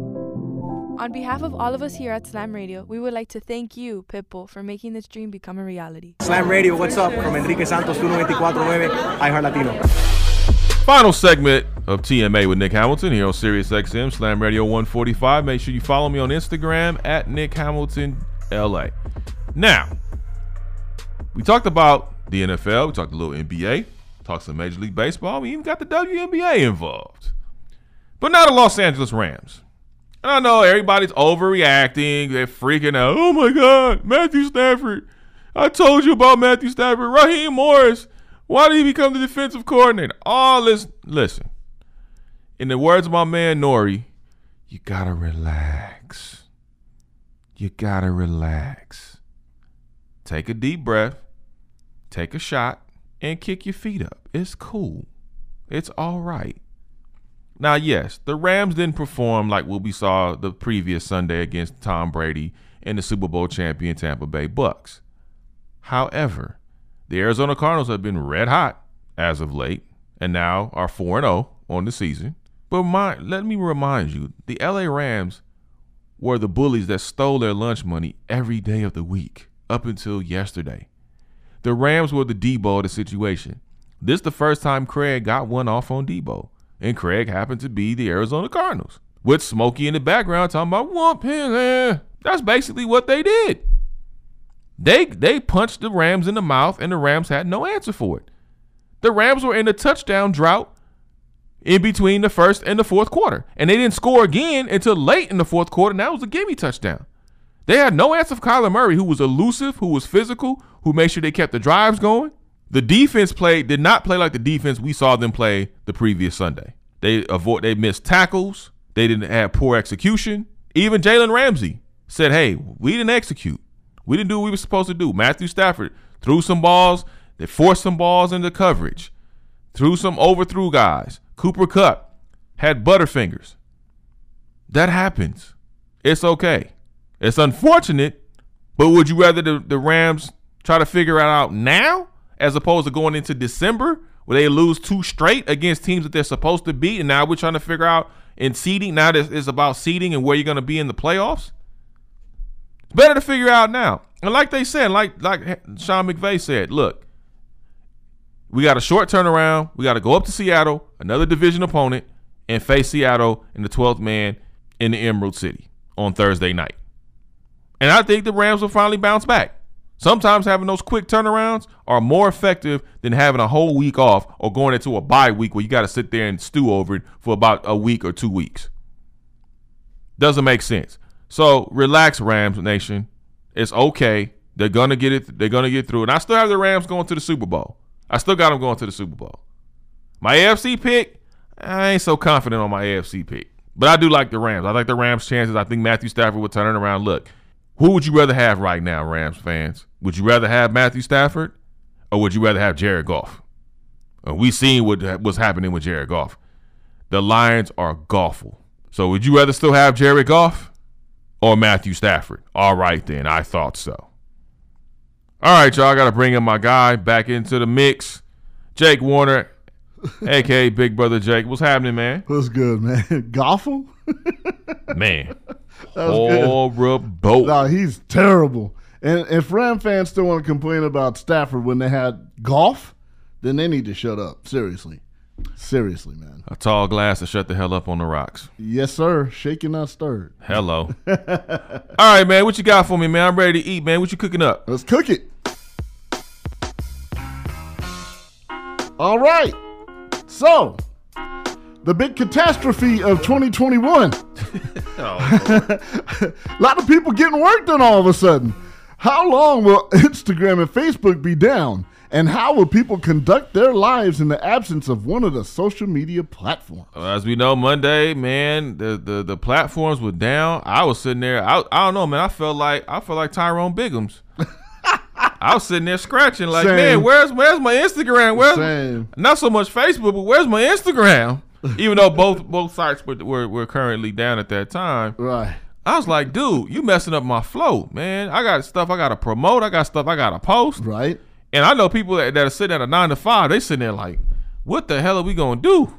On behalf of all of us here at Slam Radio, we would like to thank you, Pitbull, for making this dream become a reality. Slam Radio, what's up? From Enrique Santos, 1249, iHeart Latino. Final segment of TMA with Nick Hamilton here on Sirius XM Slam Radio 145. Make sure you follow me on Instagram at Nick Hamilton LA. Now, we talked about the NFL, we talked a little NBA, talked some Major League Baseball, we even got the WNBA involved. But now the Los Angeles Rams. I know everybody's overreacting, they're freaking out. Oh my God, Matthew Stafford. I told you about Matthew Stafford. Raheem Morris. Why did he become the defensive coordinator? All this. Listen, in the words of my man Nori, you gotta relax. You gotta relax. Take a deep breath, take a shot, and kick your feet up. It's cool. It's all right. Now, yes, the Rams didn't perform like what we saw the previous Sunday against Tom Brady and the Super Bowl champion Tampa Bay Bucks. However, the Arizona Cardinals have been red hot as of late and now are 4 0 on the season. But my, let me remind you the LA Rams were the bullies that stole their lunch money every day of the week up until yesterday. The Rams were the Debo of the situation. This is the first time Craig got one off on Debo, and Craig happened to be the Arizona Cardinals. With Smokey in the background talking about pin. Eh. That's basically what they did. They they punched the Rams in the mouth, and the Rams had no answer for it. The Rams were in a touchdown drought in between the first and the fourth quarter, and they didn't score again until late in the fourth quarter. And that was a gimme touchdown. They had no answer for Kyler Murray, who was elusive, who was physical, who made sure they kept the drives going. The defense played did not play like the defense we saw them play the previous Sunday. They avoid they missed tackles. They didn't have poor execution. Even Jalen Ramsey said, "Hey, we didn't execute. We didn't do what we were supposed to do." Matthew Stafford threw some balls. They forced some balls into coverage. Threw some overthrew guys. Cooper Kupp had butterfingers. That happens. It's okay. It's unfortunate, but would you rather the, the Rams try to figure it out now as opposed to going into December where they lose two straight against teams that they're supposed to beat, and now we're trying to figure out in seeding. Now is about seeding and where you're going to be in the playoffs. It's better to figure out now. And like they said, like like Sean McVay said, look, we got a short turnaround. We got to go up to Seattle, another division opponent, and face Seattle in the 12th man in the Emerald City on Thursday night. And I think the Rams will finally bounce back. Sometimes having those quick turnarounds are more effective than having a whole week off or going into a bye week where you got to sit there and stew over it for about a week or two weeks. Doesn't make sense. So relax, Rams Nation. It's okay. They're gonna get it. They're gonna get through. And I still have the Rams going to the Super Bowl. I still got them going to the Super Bowl. My AFC pick, I ain't so confident on my AFC pick. But I do like the Rams. I like the Rams' chances. I think Matthew Stafford will turn it around. Look, who would you rather have right now, Rams fans? Would you rather have Matthew Stafford or would you rather have Jared Goff? Uh, we seen what was happening with Jared Goff. the Lions are golful. So would you rather still have Jared Goff or Matthew Stafford? All right, then. I thought so. All right, y'all. I got to bring in my guy back into the mix. Jake Warner, *laughs* aka Big Brother Jake. What's happening, man? What's good, man? *laughs* Goffle? *laughs* Man. That was good. Horrible. No, he's terrible. And if Ram fans still want to complain about Stafford when they had Goff, then they need to shut up. Seriously. Seriously, man. A tall glass to shut the hell up on the rocks. Yes, sir. Shaken, not stirred. Hello. *laughs* All right, man. What you got for me, man? I'm ready to eat, man. What you cooking up? Let's cook it. All right. So, the big catastrophe of 2021. *laughs* oh, a *laughs* lot of people getting work done all of a sudden. How long will *laughs* Instagram and Facebook be down? And how will people conduct their lives in the absence of one of the social media platforms? As we know, Monday, man, the, the the platforms were down. I was sitting there. I, I don't know, man. I felt like I felt like Tyrone Biggums. *laughs* I was sitting there scratching, like, Same. man, where's where's my Instagram? Where's Same. not so much Facebook, but where's my Instagram? *laughs* Even though both both sites were, were were currently down at that time. Right. I was like, dude, you messing up my flow, man. I got stuff I gotta promote. I got stuff I gotta post. Right. And I know people that, that are sitting at a nine to five, they sitting there like, what the hell are we gonna do?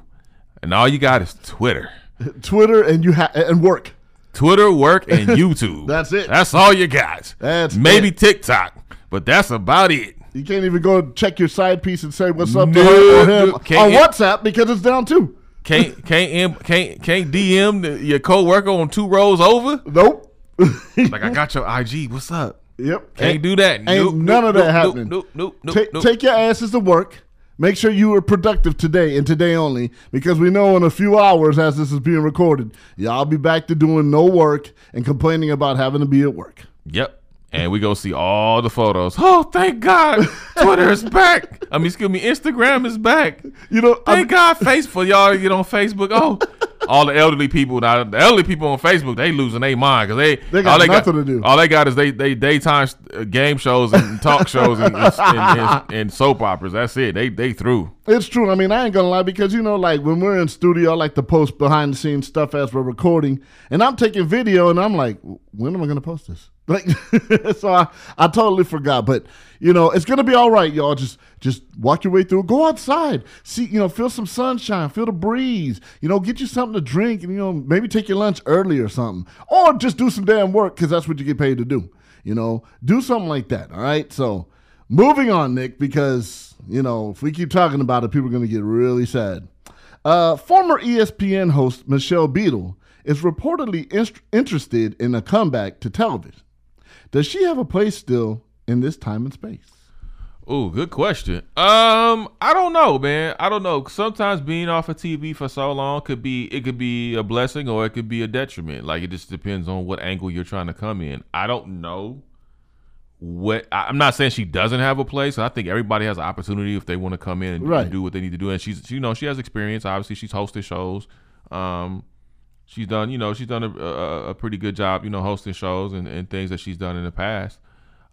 And all you got is Twitter. *laughs* Twitter and you ha- and work. Twitter, work, and *laughs* YouTube. That's it. That's all you got. That's maybe it. TikTok, but that's about it. You can't even go check your side piece and say what's up No, to her or him on WhatsApp because it's down too. Can't can't can't can't DM your coworker on two rows over. Nope. like I got your IG. What's up? Yep. Can't Ain't- do that. Ain't Nope, none nope, of that nope, happening. Nope, nope, nope, take, nope. take your asses to work. Make sure you are productive today and today only because we know in a few hours as this is being recorded, y'all be back to doing no work and complaining about having to be at work. Yep. And we go see all the photos. Oh, thank God, Twitter is back. I mean, excuse me, Instagram is back. You know, thank God, Facebook. Y'all get on Facebook. Oh, all the elderly people now. The elderly people on Facebook, they losing their mind because they They got all they nothing got, to do. All they got is they they daytime uh, game shows and talk shows and, and, and, and soap operas. That's it. They they through. It's true. I mean, I ain't gonna lie because you know, like when we're in studio, I like to post behind the scenes stuff as we're recording, and I'm taking video, and I'm like, when am I gonna post this? *laughs* Like, *laughs* so I, I totally forgot. But you know, it's gonna be all right, y'all. Just just walk your way through. Go outside, see, you know, feel some sunshine, feel the breeze. You know, get you something to drink, and you know, maybe take your lunch early or something, or just do some damn work because that's what you get paid to do. You know, do something like that. All right, so. Moving on, Nick, because, you know, if we keep talking about it, people are to get really sad. Uh, former ESPN host Michelle Beadle is reportedly interested in a comeback to television. Does she have a place still in this time and space? Oh, good question. Um, I don't know, man. I don't know. Sometimes being off of TV for so long could be it could be a blessing or it could be a detriment. Like it just depends on what angle you're trying to come in. I don't know what I- I'm not saying she doesn't have a place. I think everybody has an opportunity if they want to come in and, Right. do what they need to do. And she's you know she has experience. Obviously, she's hosted shows. Um, she's done you know she's done a, a, a pretty good job you know hosting shows and, and things that she's done in the past.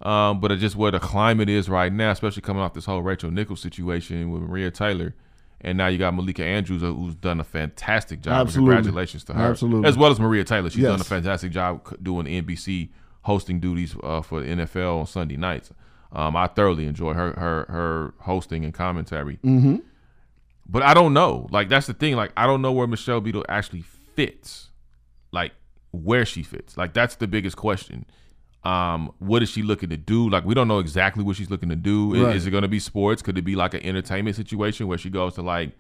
Um, but just where the climate is right now, especially coming off this whole Rachel Nichols situation with Maria Taylor. And now you got Malika Andrews, uh, who's done a fantastic job. Absolutely. Congratulations to her. Absolutely. As well as Maria Taylor. She's done a fantastic job doing NBC hosting duties uh, for the NFL on Sunday nights. Um, I thoroughly enjoy her her her hosting and commentary. Mm-hmm. But I don't know. Like that's the thing. Like I don't know where Michelle Beadle actually fits. Like where she fits. Like that's the biggest question. Um, what is she looking to do? Like we don't know exactly what she's looking to do. Right. Is it going to be sports? Could it be like an entertainment situation where she goes to like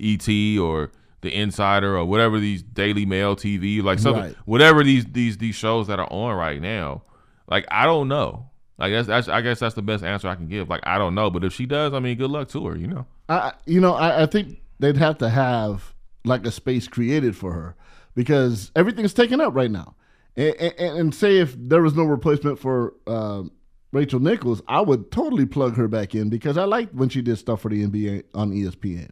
ET or The Insider or whatever these Daily Mail TV, like something, Right. whatever these these these shows that are on right now. Like I don't know. Like that's, that's I guess that's the best answer I can give. Like I don't know, but if she does, I mean, good luck to her. You know. I, you know, I, I think they'd have to have like a space created for her because everything's taken up right now. And, and, and say if there was no replacement for uh, Rachel Nichols, I would totally plug her back in because I liked when she did stuff for the NBA on ESPN.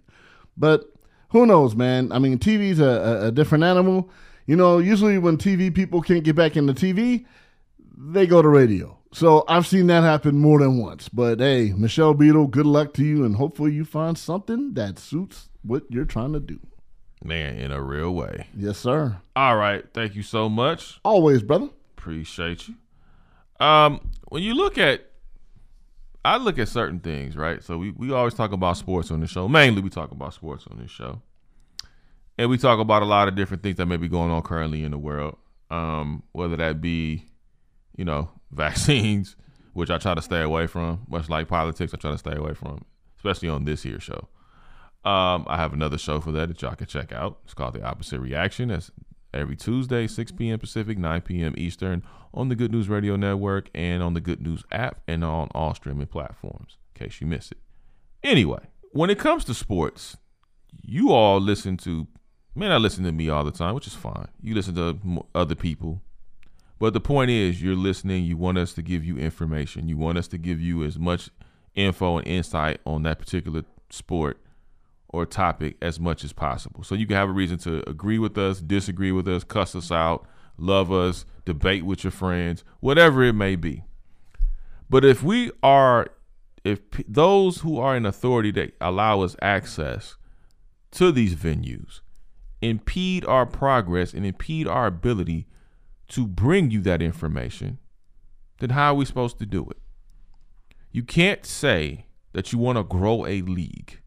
But who knows, man? I mean, TV's a, a, a different animal. You know, usually when TV people can't get back into TV, they go to radio. So I've seen that happen more than once. But hey, Michelle Beadle, good luck to you, and hopefully you find something that suits what you're trying to do. Man, in a real way. Yes, sir. All right. Thank you so much. Always, brother. Appreciate you. Um, when you look at I look at certain things, right? So we, we always talk about sports on the show. Mainly we talk about sports on this show. And we talk about a lot of different things that may be going on currently in the world. Um, whether that be, you know, *laughs* vaccines, which I try to stay away from, much like politics, I try to stay away from, especially on this here show. Um, I have another show for that that y'all can check out. It's called The Opposite Reaction. That's every Tuesday, 6 p.m. Pacific, 9 p.m. Eastern on the Good News Radio Network and on the Good News app and on all streaming platforms, in case you miss it. Anyway, when it comes to sports, you all listen to, may not listen to me all the time, which is fine. You listen to other people. But the point is, you're listening. You want us to give you information. You want us to give you as much info and insight on that particular sport or topic as much as possible. So you can have a reason to agree with us, disagree with us, cuss us out, love us, debate with your friends, whatever it may be. But if we are, if those who are in authority that allow us access to these venues impede our progress and impede our ability to bring you that information, then how are we supposed to do it? You can't say that you want to grow a league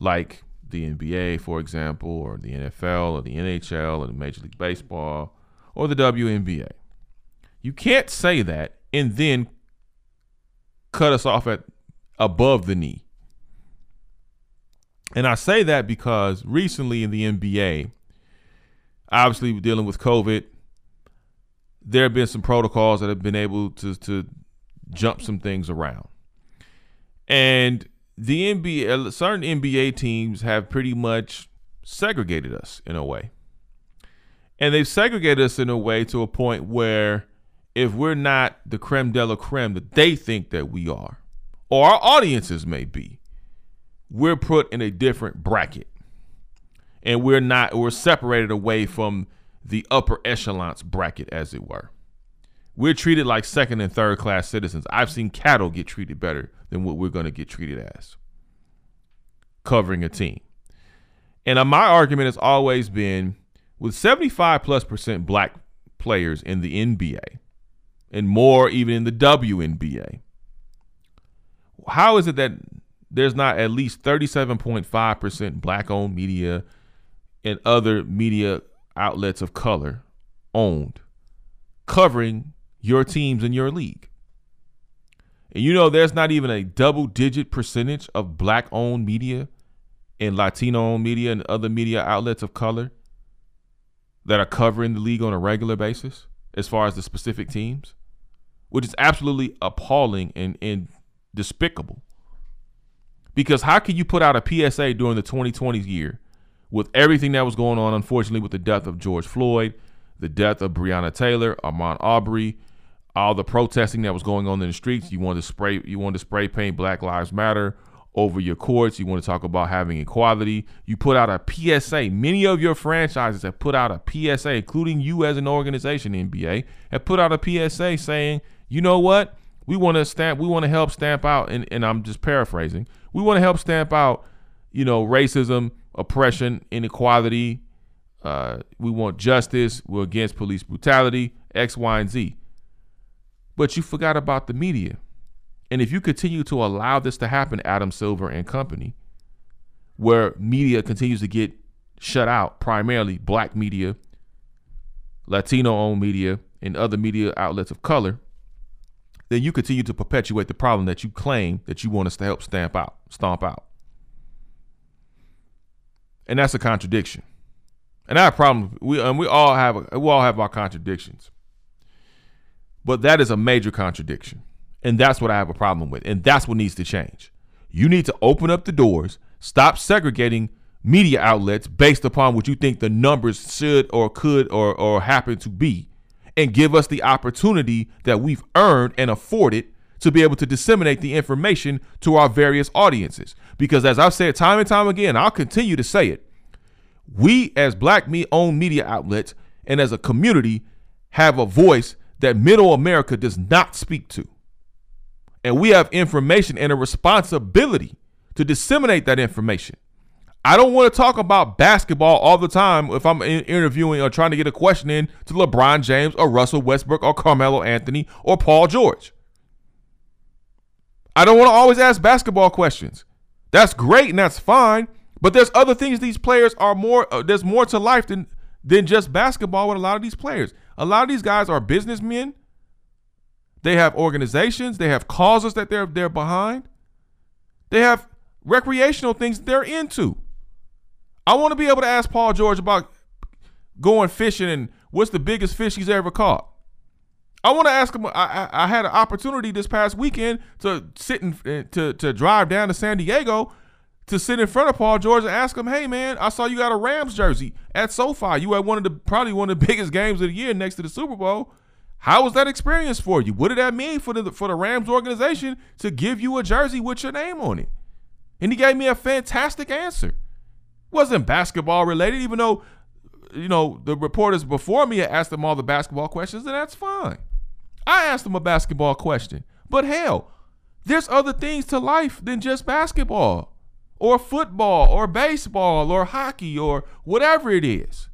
like the NBA, for example, or the NFL, or the NHL, or the Major League Baseball, or the WNBA. You can't say that and then cut us off at above the knee. And I say that because recently in the NBA, obviously dealing with COVID, there have been some protocols that have been able to to jump some things around. And the NBA, uh, certain NBA teams have pretty much segregated us in a way. And they've segregated us in a way to a point where if we're not the creme de la creme that they think that we are, or our audiences may be, we're put in a different bracket. And we're not, we're separated away from the upper echelons bracket, as it were. We're treated like second and third class citizens. I've seen cattle get treated better than what we're going to get treated as covering a team. And uh, my argument has always been with 75 plus percent black players in the NBA and more even in the WNBA, how is it that there's not at least 37.5% black owned media and other media outlets of color owned covering your teams in your league? And you know, there's not even a double digit percentage of black owned media and Latino owned media and other media outlets of color that are covering the league on a regular basis as far as the specific teams, which is absolutely appalling and, and despicable. Because how can you put out a PSA during the 2020 year with everything that was going on, unfortunately, with the death of George Floyd, the death of Breonna Taylor, Ahmaud Arbery, all the protesting that was going on in the streets. You wanted to spray you wanted to spray paint Black Lives Matter over your courts. You want to talk about having equality. You put out a PSA. Many of your franchises have put out a PSA, including you as an organization, NBA, have put out a PSA saying, you know what? We want to stamp, we want to help stamp out, and, and I'm just paraphrasing, we want to help stamp out, you know, racism, oppression, inequality. Uh, we want justice. We're against police brutality, X, Y, and Z. But you forgot about the media. And if you continue to allow this to happen, Adam Silver and company, where media continues to get shut out, primarily black media, Latino owned media, and other media outlets of color, then you continue to perpetuate the problem that you claim that you want us to help stamp out, stomp out. And that's a contradiction. And I have a problem. We and we all have we all have our contradictions. But that is a major contradiction. And that's what I have a problem with. And that's what needs to change. You need to open up the doors, stop segregating media outlets based upon what you think the numbers should or could or, or happen to be, and give us the opportunity that we've earned and afforded to be able to disseminate the information to our various audiences. Because as I've said time and time again, I'll continue to say it. We, as black me owned media outlets and as a community, have a voice that middle America does not speak to. And we have information and a responsibility to disseminate that information. I don't want to talk about basketball all the time if I'm interviewing or trying to get a question in to LeBron James or Russell Westbrook or Carmelo Anthony or Paul George. I don't want to always ask basketball questions. That's great and that's fine, but there's other things these players are more uh, there's more to life than than just basketball with a lot of these players. A lot of these guys are businessmen. They have organizations, they have causes that they're they're behind. They have recreational things they're into. I want to be able to ask Paul George about going fishing and what's the biggest fish he's ever caught. I want to ask him. I, I, I, had an opportunity this past weekend to sit and eh, to to drive down to San Diego to sit in front of Paul George and ask him, "Hey man, I saw you got a Rams jersey at SoFi. You had one of the probably one of the *laughs* biggest games of the year next to the Super Bowl. How was that experience for you? What did that mean for the for the Rams organization to give you a jersey with your name on it?" And he gave me a fantastic answer wasn't basketball related, even though you know the reporters before me had asked him all the basketball questions, and that's fine. I asked him a basketball question, but hell, there's other things to life than just basketball, or football, or baseball, or hockey, or whatever it is.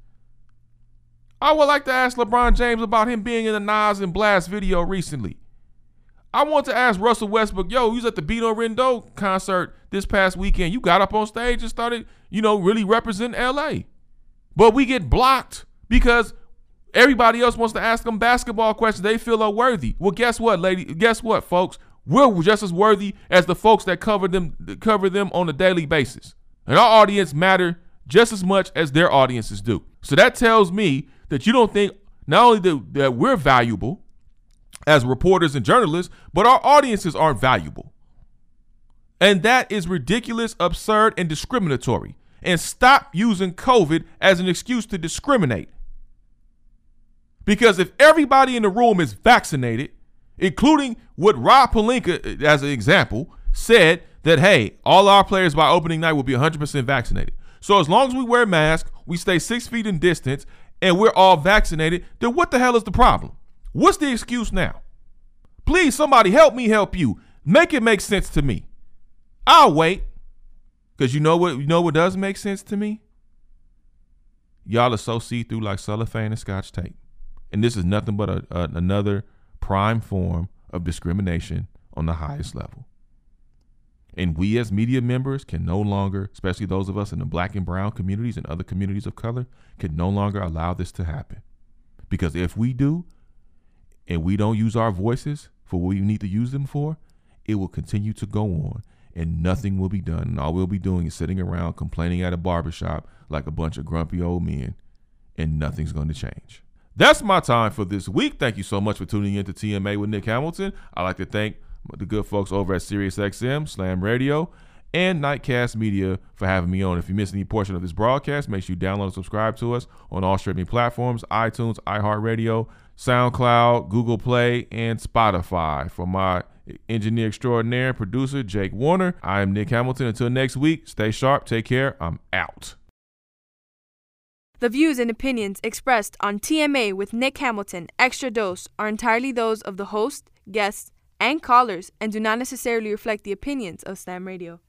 I would like to ask LeBron James about him being in the Nas and Blast video recently. I want to ask Russell Westbrook, yo, you was at the Beto Rindo concert this past weekend. You got up on stage and started, you know, really representing LA. But we get blocked because everybody else wants to ask them basketball questions. They feel unworthy. Well, guess what, lady? Guess what, folks? We're just as worthy as the folks that cover them cover them on a daily basis. And our audience matter just as much as their audiences do. So that tells me that you don't think not only that, that we're valuable, as reporters and journalists, but our audiences aren't valuable. And that is ridiculous, absurd, and discriminatory. And stop using COVID as an excuse to discriminate. Because if everybody in the room is vaccinated, including what Rob Pelinka, uh, as an example, said that, hey, all our players by opening night will be 100% vaccinated. So as long as we wear masks, we stay six feet in distance, and we're all vaccinated, then what the hell is the problem? What's the excuse now? Please, somebody help me help you. Make it make sense to me. I'll wait. Cause you know what you know what does make sense to me? Y'all are so see-through like cellophane and scotch tape. And this is nothing but a, a, another prime form of discrimination on the highest level. And we as media members can no longer, especially those of us in the black and brown communities and other communities of color, can no longer allow this to happen. Because if we do, and we don't use our voices for what we need to use them for, it will continue to go on and nothing will be done. And all we'll be doing is sitting around complaining at a barbershop like a bunch of grumpy old men, and nothing's going to change. That's my time for this week. Thank you so much for tuning in to TMA with Nick Hamilton. I'd like to thank the good folks over at SiriusXM, Slam Radio, and Nightcast Media for having me on. If you missed any portion of this broadcast, make sure you download and subscribe to us on all streaming platforms iTunes, iHeartRadio, SoundCloud, Google Play, and Spotify. For my engineer extraordinaire producer, Jake Warner, I am Nick Hamilton. Until next week, stay sharp, take care. I'm out. The views and opinions expressed on TMA with Nick Hamilton Extra Dose are entirely those of the host, guests, and callers and do not necessarily reflect the opinions of Slam Radio.